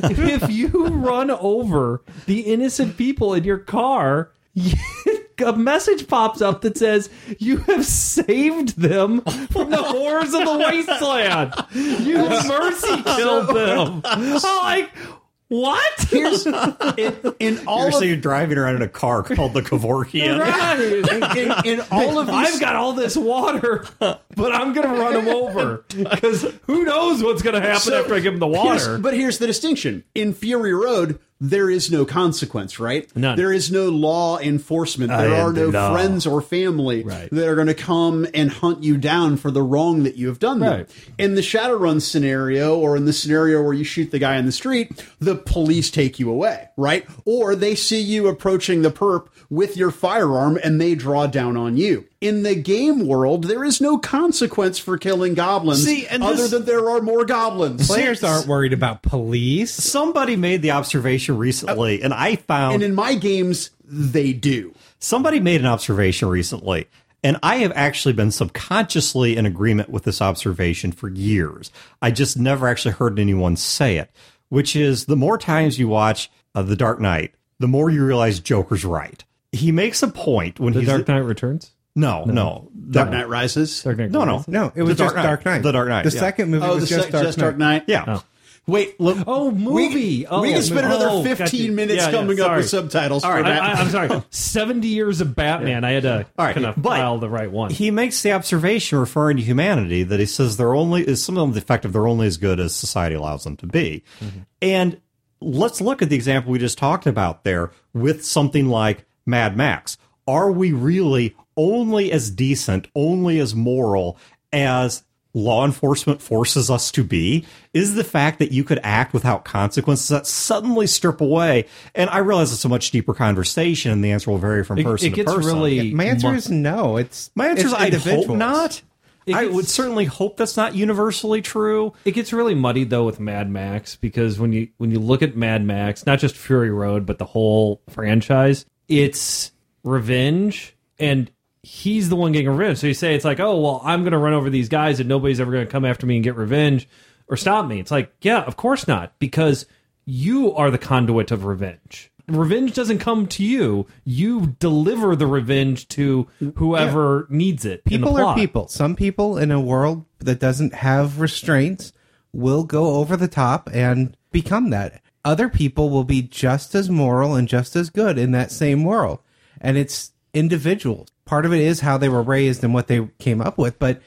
if you run over the innocent people in your car, a message pops up that says you have saved them from the horrors of the wasteland. You mercy killed them. I'm like, what? Here's in, in all You're of saying you're driving around in a car called the Kevorkian. Right. in, in all of these I've got all this water, but I'm going to run him over because who knows what's going to happen So, after I give him the Here's- water. but here's the distinction. In Fury Road, there is no consequence, right? None. There is no law enforcement. There I are no friends or family Right. that are going to come and hunt you down for the wrong that you have done. Them. Right. In the Shadowrun scenario, or in the scenario where you shoot the guy in the street, the police take you away, right? Or they see you approaching the perp with your firearm and they draw down on you. In the game world, there is no consequence for killing goblins See, and other this- than there are more goblins. Players aren't worried about police. Somebody made the observation recently, and I found And in my games, they do. Somebody made an observation recently, and I have actually been subconsciously in agreement with this observation for years. I just never actually heard anyone say it, which is the more times you watch uh, The Dark Knight, the more you realize Joker's right. He makes a point when the he's Dark Knight Returns. no, no, Dark Knight Rises. Dark Knight no, no, Rises. No, it was The just Dark Knight. The Dark Knight. The yeah. second movie Oh, was the just, sec- Dark, just Knight. Dark Knight. Yeah. Oh. Wait, look. Oh, movie. We, Oh, we can spend another oh, 15 minutes Yeah, yeah, coming up with subtitles All for I, that. I, I'm sorry. Seventy years of Batman. I had to All right, kind of but file the right one. He makes the observation referring to humanity that he says they're only is some of them defective. They're only as good as society allows them to be. Mm-hmm. And let's look at the example we just talked about there with something like Mad Max. Are we really only as decent, only as moral as law enforcement forces us to be? Is the fact that you could act without consequences that suddenly strip away? And I realize it's a much deeper conversation, and the answer will vary from it, person it gets to person. really. My answer is no. It's My answer is it's I hope individuals. not. It I would certainly hope that's not universally true. It gets really muddied though with Mad Max because when you when you look at Mad Max, not just Fury Road, but the whole franchise, it's revenge and he's the one getting revenge. So you say it's like, oh well, I'm gonna run over these guys and nobody's ever gonna come after me and get revenge or stop me. It's like, yeah, of course not, because you are the conduit of revenge. Revenge doesn't come to you. You deliver the revenge to whoever needs it. People are people. Some people in a world that doesn't have restraints will go over the top and become that. Other people will be just as moral and just as good in that same world. And it's individuals. Part of it is how they were raised and what they came up with, but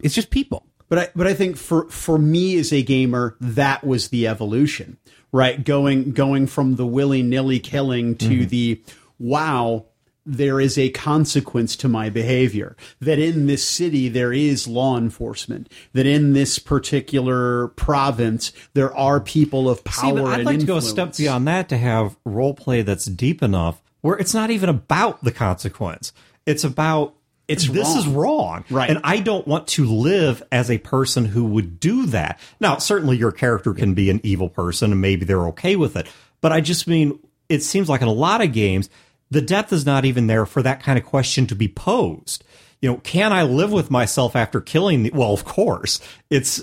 it's just people. But I but I think for for me as a gamer, that was the evolution, right? Going going from the willy nilly killing to mm-hmm. the wow, there is a consequence to my behavior. That in this city there is law enforcement. That in this particular province there are people of power See, but I'd and like to go a step beyond that to have role play that's deep enough where it's not even about the consequence. It's about It's this wrong. is wrong, Right. And I don't want to live as a person who would do that. Now, certainly your character can be an evil person, and maybe they're okay with it. But I just mean it seems like in a lot of games, the depth is not even there for that kind of question to be posed. You know, can I live with myself after killing? The, well, of course, it's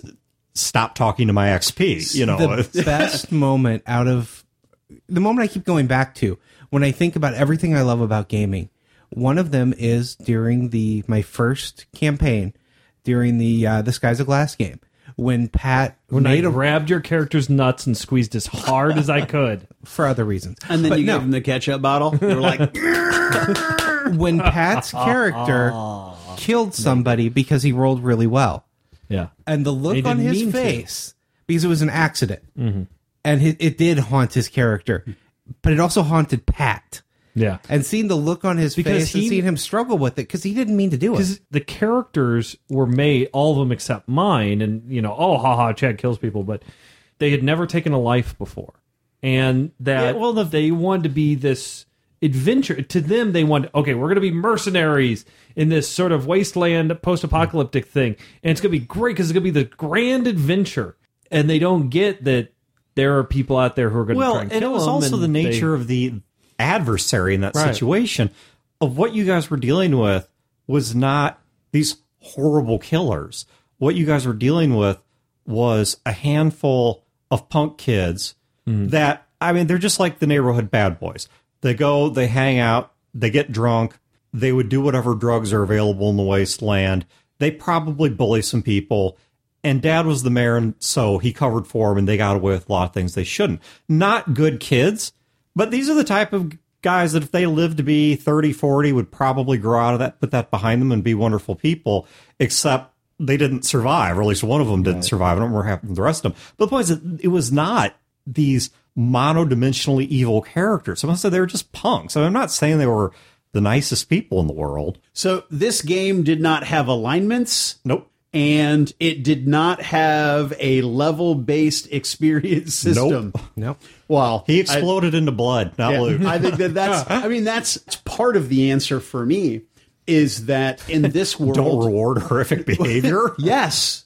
stop talking to my XP. You know, the best moment out of the moment I keep going back to when I think about everything I love about gaming. One of them is during the my first campaign during the uh, the Skies of Glass game when Pat When I made a grabbed your character's nuts and squeezed as hard as I could. for other reasons. and then But you no, gave him the ketchup bottle. You were like, when Pat's character killed somebody because he rolled really well. Yeah. and the look on his mean to. face because it was an accident mm-hmm. and it, it did haunt his character but it also haunted pat Yeah. and seeing the look on his Because face and he- seeing him struggle with it because he didn't mean to do it Because the characters were made, all of them except mine, and you know, oh, haha, Chad kills people, but they had never taken a life before, and that Yeah, well, the- they wanted to be this adventure. To them, they wanted, okay, we're going to be mercenaries in this sort of wasteland post-apocalyptic thing, and it's going to be great because it's going to be the grand adventure, and they don't get that there are people out there who are going to well, try and and kill it was them, also the and they- nature of the adversary in that Right. situation of what you guys were dealing with was not these horrible killers. What you guys were dealing with was a handful of punk kids Hmm. that I mean they're just like the neighborhood bad boys. They go, they hang out, they get drunk, they would do whatever drugs are available in the wasteland. They probably bully some people. And dad was the mayor, and so he covered for them, and they got away with a lot of things they shouldn't. Not good kids, but these are the type of guys that if they lived to be 30, 40, would probably grow out of that, put that behind them, and be wonderful people, except they didn't survive, or at least one of them didn't survive. I don't remember what happened to the rest of them. But the point is that it was not these monodimensionally evil characters. Someone said they were just punks. I mean, I'm not saying they were the nicest people in the world. so this game did not have alignments. Nope. And it did not have a level based experience system. Nope. no Well, He I- exploded into blood, not yeah, loot. I think that that's. I mean, that's part of the answer for me. Is that in this world? Don't reward horrific behavior. Yes,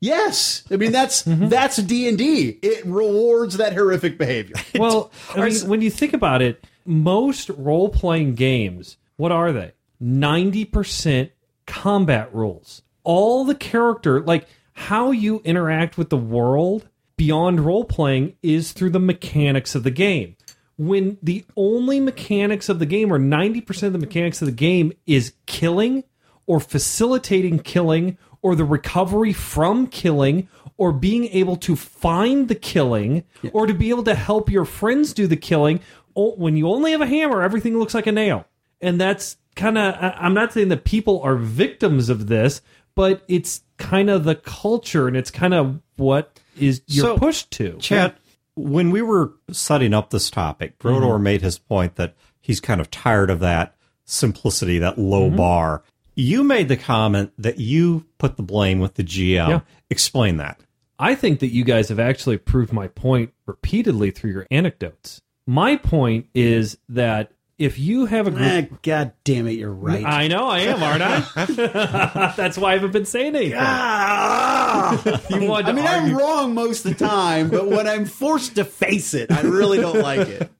yes. I mean, that's Mm-hmm. that's D and D. It rewards that horrific behavior. Well, I mean, when you think about it, most role playing games, what are they? 90% combat rules. All the character, like how you interact with the world beyond role playing, is through the mechanics of the game. When the only mechanics of the game, or 90% of the mechanics of the game, is killing or facilitating killing or the recovery from killing or being able to find the killing or to be able to help your friends do the killing when you only have a hammer everything looks like a nail and that's kind of i'm not saying that people are victims of this but it's kind of the culture and it's kind of what is you're So, pushed to Chad, when we were setting up this topic, Brodeur mm-hmm. made his point that he's kind of tired of that simplicity, that low mm-hmm. bar. You made the comment that you put the blame with the GM. Yeah. Explain that. I think that you guys have actually proved my point repeatedly through your anecdotes. My point is that if you have a group Ah, God damn it, you're right. I know I am, aren't I? That's why I haven't been saying anything. Ah! You wanted to I mean, argue- I'm wrong most of the time, but when I'm forced to face it, I really don't like it.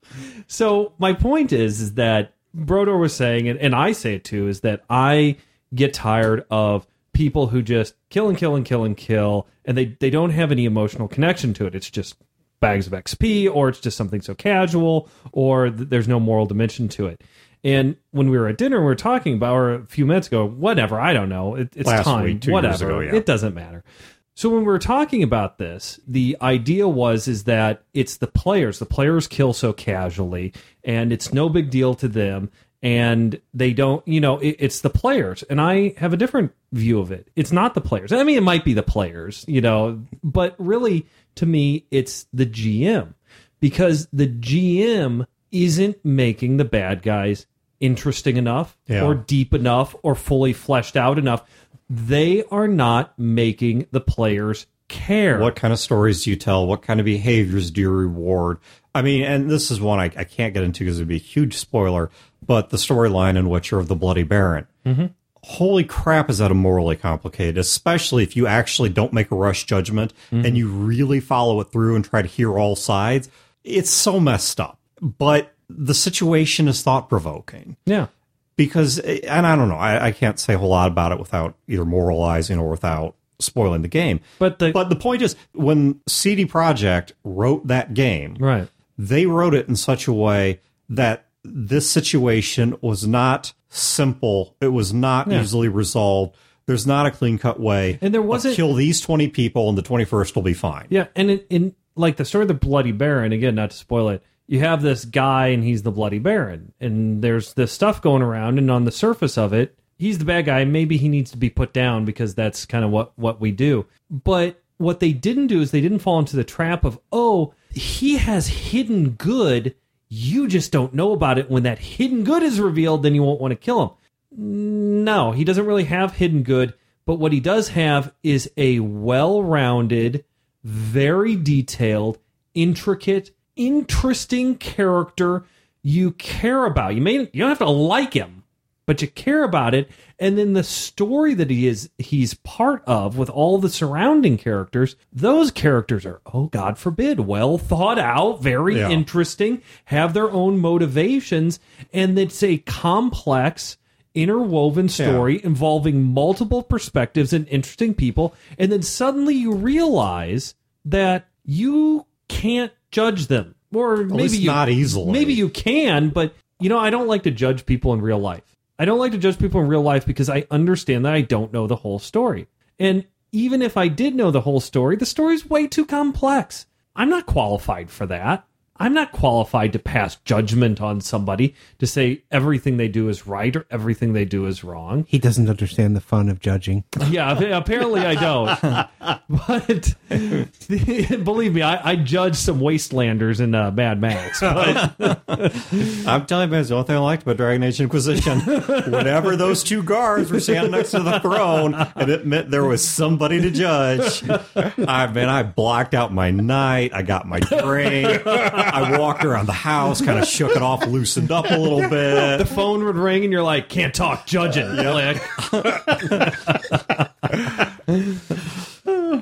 So my point is, is that Brodeur was saying, and, and I say it too, is that I get tired of people who just kill and kill and kill and kill, and they they don't have any emotional connection to it. It's just bags of XP, or it's just something so casual, or th- there's no moral dimension to it. And when we were at dinner, we were talking about, or a few minutes ago, whatever, I don't know, it, it's Last time, week, whatever, ago, yeah. it doesn't matter. So when we were talking about this, the idea was is that it's the players. The players kill so casually, and it's no big deal to them, and they don't. You know, it, it's the players. And I have a different view of it. It's not the players. I mean, it might be the players, you know, but really, to me, it's the GM because the GM isn't making the bad guys interesting enough Yeah. or deep enough or fully fleshed out enough. They are not making the players care. What kind of stories do you tell? What kind of behaviors do you reward? I mean, and this is one I, I can't get into because it'd be a huge spoiler, but the storyline in Witcher of the Bloody Baron. Mm-hmm. Holy crap, is that a morally complicated, especially if you actually don't make a rush judgment and you really follow it through and try to hear all sides. It's so messed up. But the situation is thought provoking yeah. because and I don't know, I, I can't say a whole lot about it without either moralizing or without spoiling the game. But the- but the point is, when CD Projekt wrote that game, Right. they wrote it in such a way that this situation was not simple. It was not easily resolved. There's not a clean cut way. And there wasn't- kill these twenty people and the twenty first will be fine. Yeah, and in, in like the story of the Bloody Baron, again, not to spoil it, you have this guy and he's the Bloody Baron, and there's this stuff going around, and on the surface of it, he's the bad guy. Maybe he needs to be put down because that's kind of what what we do. But what they didn't do is they didn't fall into the trap of oh, he has hidden good. You just don't know about it. When that hidden good is revealed, then you won't want to kill him. No, he doesn't really have hidden good, but what he does have is a well rounded, very detailed, intricate, interesting character you care about. You may you don't have to like him, but you care about it. And then the story that he is he's part of with all the surrounding characters, those characters are, oh God forbid, well thought out, very Yeah. interesting, have their own motivations, and it's a complex interwoven story involving multiple perspectives and interesting people and then suddenly you realize that you can't judge them or maybe you not easily. maybe you can but you know i don't like to judge people in real life i don't like to judge people in real life because i understand that i don't know the whole story. And even if i did know the whole story the story's way too complex. I'm not qualified for that I'm not qualified to pass judgment on somebody to say everything they do is right or everything they do is wrong. He doesn't understand the fun of judging. Yeah, apparently I don't. but believe me, I, I judge some wastelanders in uh, Mad Max. But I'm telling you, man, it's the only thing I liked about Dragon Age Inquisition. Whenever those two guards were standing next to the throne, and it meant there was somebody to judge. I man, I blocked out my night. I got my drink. I walked around the house, kind of shook it off, loosened up a little bit. the phone would ring and you're like, can't talk, judging. Like-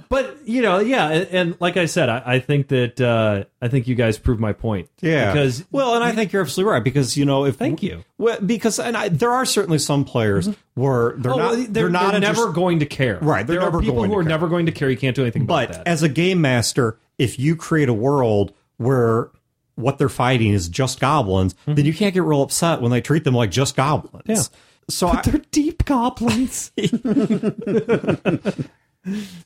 but you know, yeah, and, and like I said, I, I think that uh, I think you guys proved my point. Yeah, because well, and I think you're absolutely right because you know if Thank you. well, because and I, there are certainly some players where they're oh, not they're, they're, not they're never going to care. Right, there are people who are care. never going to care. You can't do anything about But that. as a game master, if you create a world where what they're fighting is just goblins, then mm-hmm. you can't get real upset when they treat them like just goblins. Yeah. So I, they're deep goblins.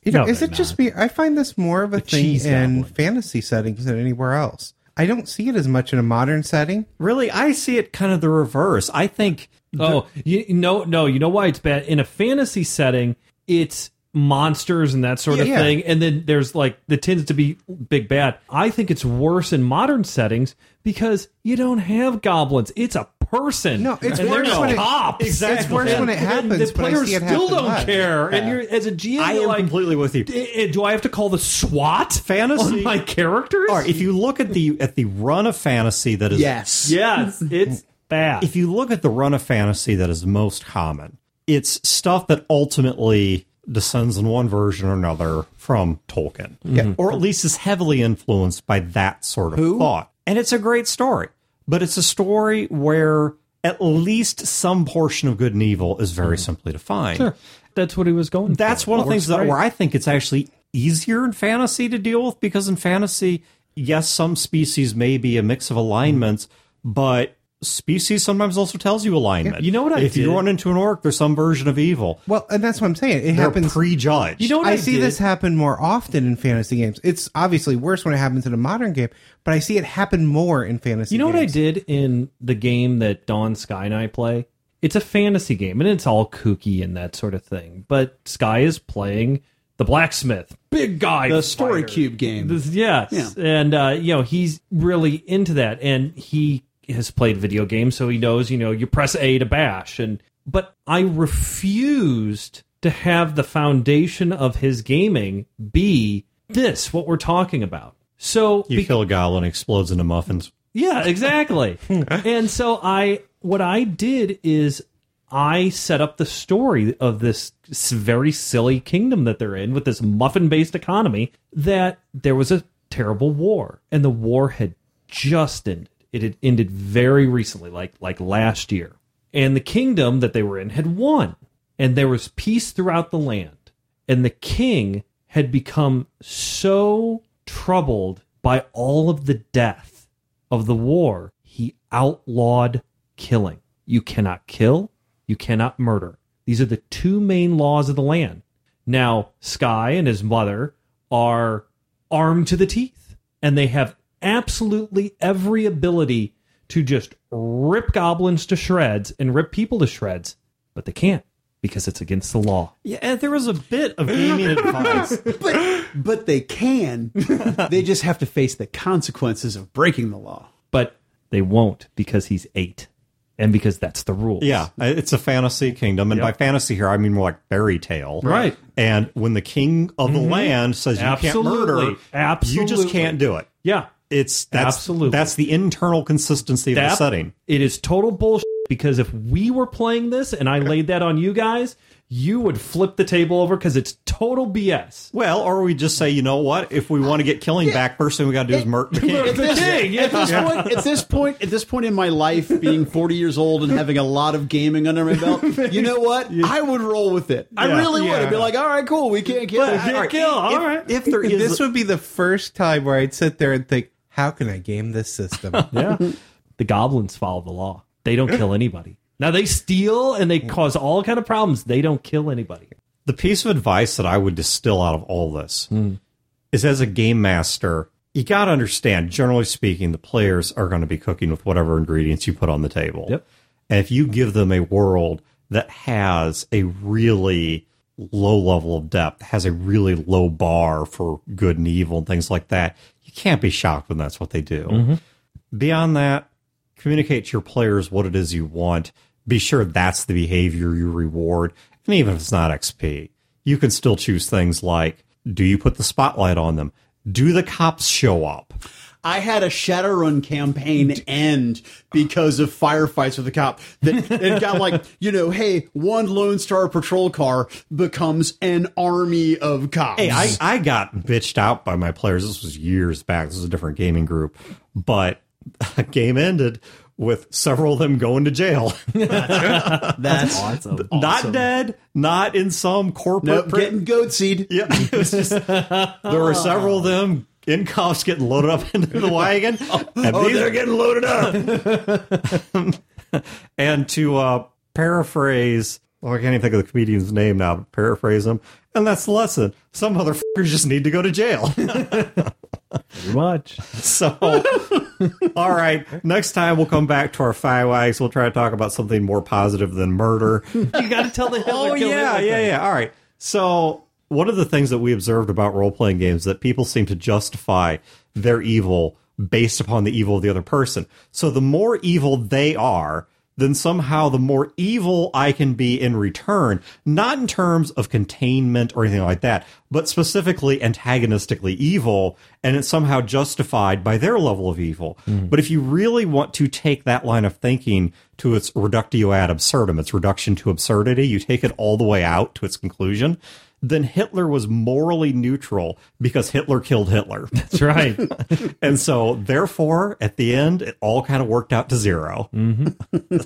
You know, No, is they're it just me? I find this more of a thing in goblin. fantasy settings than anywhere else. I don't see it as much in a modern setting. really, I see it kind of the reverse. I think Oh, you, no, no. You know why it's bad in a fantasy setting? It's monsters and that sort Yeah, of yeah. thing, and then there's like the tends to be big bad. I think it's worse in modern settings because you don't have goblins. It's a person. No, it's and worse they're when it- cops. Exactly. It's worse when it And happens, the but I players see it still don't less. care, and you're as a GM, I you're am like, completely with you. "Eh, eh, Do I have to call the SWAT Fantasy- on my characters? All right, if you look at the at the run of fantasy that is Yes. yes, it's bad. if you look at the run of fantasy that is most common, it's stuff that ultimately descends in one version or another from Tolkien. Yeah. Or at least is heavily influenced by that sort of thought. And it's a great story. But it's a story where at least some portion of good and evil is very mm. simply defined. That's what he was going. That's for. one of the Works things that great. where I think it's actually easier in fantasy to deal with because in fantasy, yes, some species may be a mix of alignments, mm. but species sometimes also tells you alignment. You know what I if you run into an orc, there's some version of evil. Well, and that's what I'm saying. It They're happens. prejudged. You know what I, I, see did? this happen more often in fantasy games. It's obviously worse when it happens in a modern game, but I see it happen more in fantasy. You know what I did in the game that Dawn Sky and I play? It's a fantasy game and it's all kooky and that sort of thing. But Sky is playing the blacksmith, big guy, The story fighter. cube game. This- yes, Yeah. and uh, you know he's really into that, and he has played video games, so he knows. You know, you press A to bash, and but I refused to have the foundation of his gaming be this what we're talking about. So you be- kill a goblin, explodes into muffins. yeah, exactly. and so I what I did is I set up the story of this very silly kingdom that they're in with this muffin-based economy that there was a terrible war and the war had just ended. It had ended very recently like like last year. And the kingdom that they were in had won and there was peace throughout the land. And the king had become so troubled by all of the death of the war, he outlawed killing. You cannot kill, you cannot murder. These are the two main laws of the land. Now, Sky and his mother are armed to the teeth, and they have absolutely every ability to just rip goblins to shreds and rip people to shreds, but they can't because it's against the law. Yeah, and there was a bit of gaming advice. but but they can. they just have to face the consequences of breaking the law. But they won't because he's eight, and because that's the rule. Yeah, it's a fantasy kingdom, and by fantasy here I mean more like fairy tale. Right. And when the king of the mm-hmm. land says you Absolutely. can't murder, Absolutely. you just can't do it. Yeah. It's that's Absolutely. that's the internal consistency of the setting. It is total bullshit because if we were playing this and I laid that on you guys, you would flip the table over because it's total BS. Well, or we just say, you know what? If we want to get killing back, first thing we got to do is murder the king. At this, king, yeah. at this point, at this point, at this point in my life, being forty years old and having a lot of gaming under my belt, you know what? I would roll with it. I Yeah. really would. I'd be like, all right, cool. We can't kill. But- it. Can't All right, kill, if- all right. If there is, This would be the first time where I'd sit there and think, "How can I game this system?" Yeah. the goblins follow the law. They don't kill anybody. Now they steal and they cause all kind of problems. They don't kill anybody. the piece of advice that I would distill out of all this hmm. is as a game master, you got to understand, generally speaking, the players are going to be cooking with whatever ingredients you put on the table. Yep. And if you give them a world that has a really low level of depth, has a really low bar for good and evil and things like that, you can't be shocked when that's what they do. Mm-hmm. Beyond that, communicate to your players what it is you want. Be sure that's the behavior you reward. And even if it's not XP, you can still choose things like do you put the spotlight on them? Do the cops show up? I had a Shadowrun campaign end because of firefights with a cop. That it got like, you know, hey, one Lone Star patrol car becomes an army of cops. Hey, I, I got bitched out by my players. This was years back. This was a different gaming group. But a game ended with several of them going to jail. That's Awesome. Not dead, not in some corporate nope, pri- getting goat seed. Yeah, just there were several of them in cuffs getting loaded up into the wagon, and these are getting loaded up. and to uh, paraphrase, well, I can't even think of the comedian's name now, but paraphrase him, and that's the lesson. Some motherfuckers just need to go to jail. Pretty much. so, all right, next time we'll come back to our firewags. We'll try to talk about something more positive than murder. You got to tell the Hitler Oh yeah, yeah, thing. yeah. All right. So one of the things that we observed about role playing games is that people seem to justify their evil based upon the evil of the other person. So the more evil they are, then somehow the more evil I can be in return, not in terms of containment or anything like that, but specifically antagonistically evil, and it's somehow justified by their level of evil. Mm. But if you really want to take that line of thinking to its reductio ad absurdum, its reduction to absurdity, you take it all the way out to its conclusion, then Hitler was morally neutral because Hitler killed Hitler. That's right. and so, therefore, at the end, it all kind of worked out to 0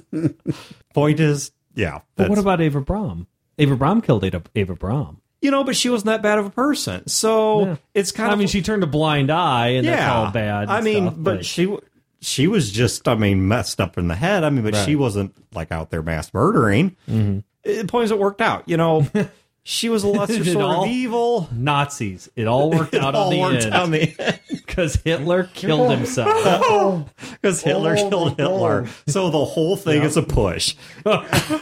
Point is, yeah. but what about Eva Braun? Eva Braun killed Ava, Eva Braun. you know, but she wasn't that bad of a person. So Yeah. it's kind I of. I mean, she turned a blind eye, and yeah. that's all bad. I mean, stuff, but she. she was just, I mean, messed up in the head. I mean, but she wasn't like out there mass murdering. Mm-hmm. The point is, it worked out. You know, she was a lesser sort all- of evil. Nazis. It all worked It out all on the worked in the end because Hitler killed oh. himself. because Hitler Oh, killed Hitler. So the whole thing is a push.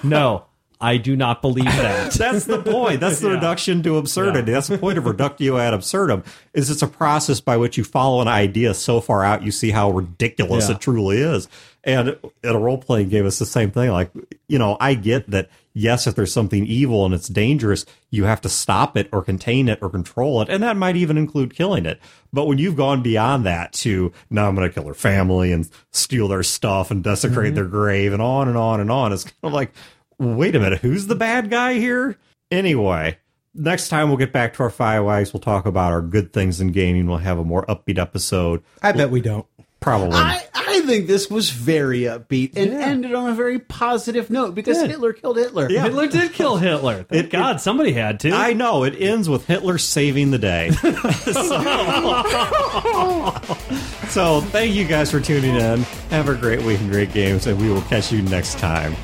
no, I do not believe that. That's the point. That's the Yeah. reduction to absurdity. That's the point of reductio ad absurdum. Is it's a process by which you follow an idea so far out you see how ridiculous Yeah. it truly is. And in a role playing game, it's the same thing. Like, you know, I get that. Yes, if there's something evil and it's dangerous, you have to stop it or contain it or control it, and that might even include killing it. But when you've gone beyond that to now I'm going to kill their family and steal their stuff and desecrate mm-hmm. their grave and on and on and on, it's kind of like, wait a minute, who's the bad guy here? Anyway, next time we'll get back to our fireworks. We'll talk about our good things in gaming. We'll have a more upbeat episode. I bet we don't. Probably. I, I think this was very upbeat and ended on a very positive note because Hitler killed Hitler. Yeah. Hitler did kill Hitler. Thank It- God, somebody had to. I know it ends with Hitler saving the day. so, so thank you guys for tuning in. Have a great week and great games, and we will catch you next time.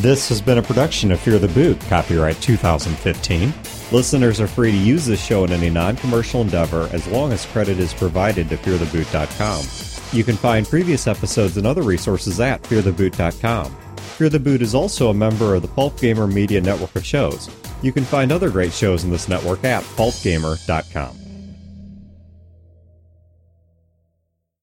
This has been a production of Fear the Boot, copyright 2015. Listeners are free to use this show in any non commercial endeavor as long as credit is provided to feartheboot.com. You can find previous episodes and other resources at feartheboot.com. Fear the Boot is also a member of the Pulp Gamer Media network of shows. You can find other great shows in this network at pulpgamer.com.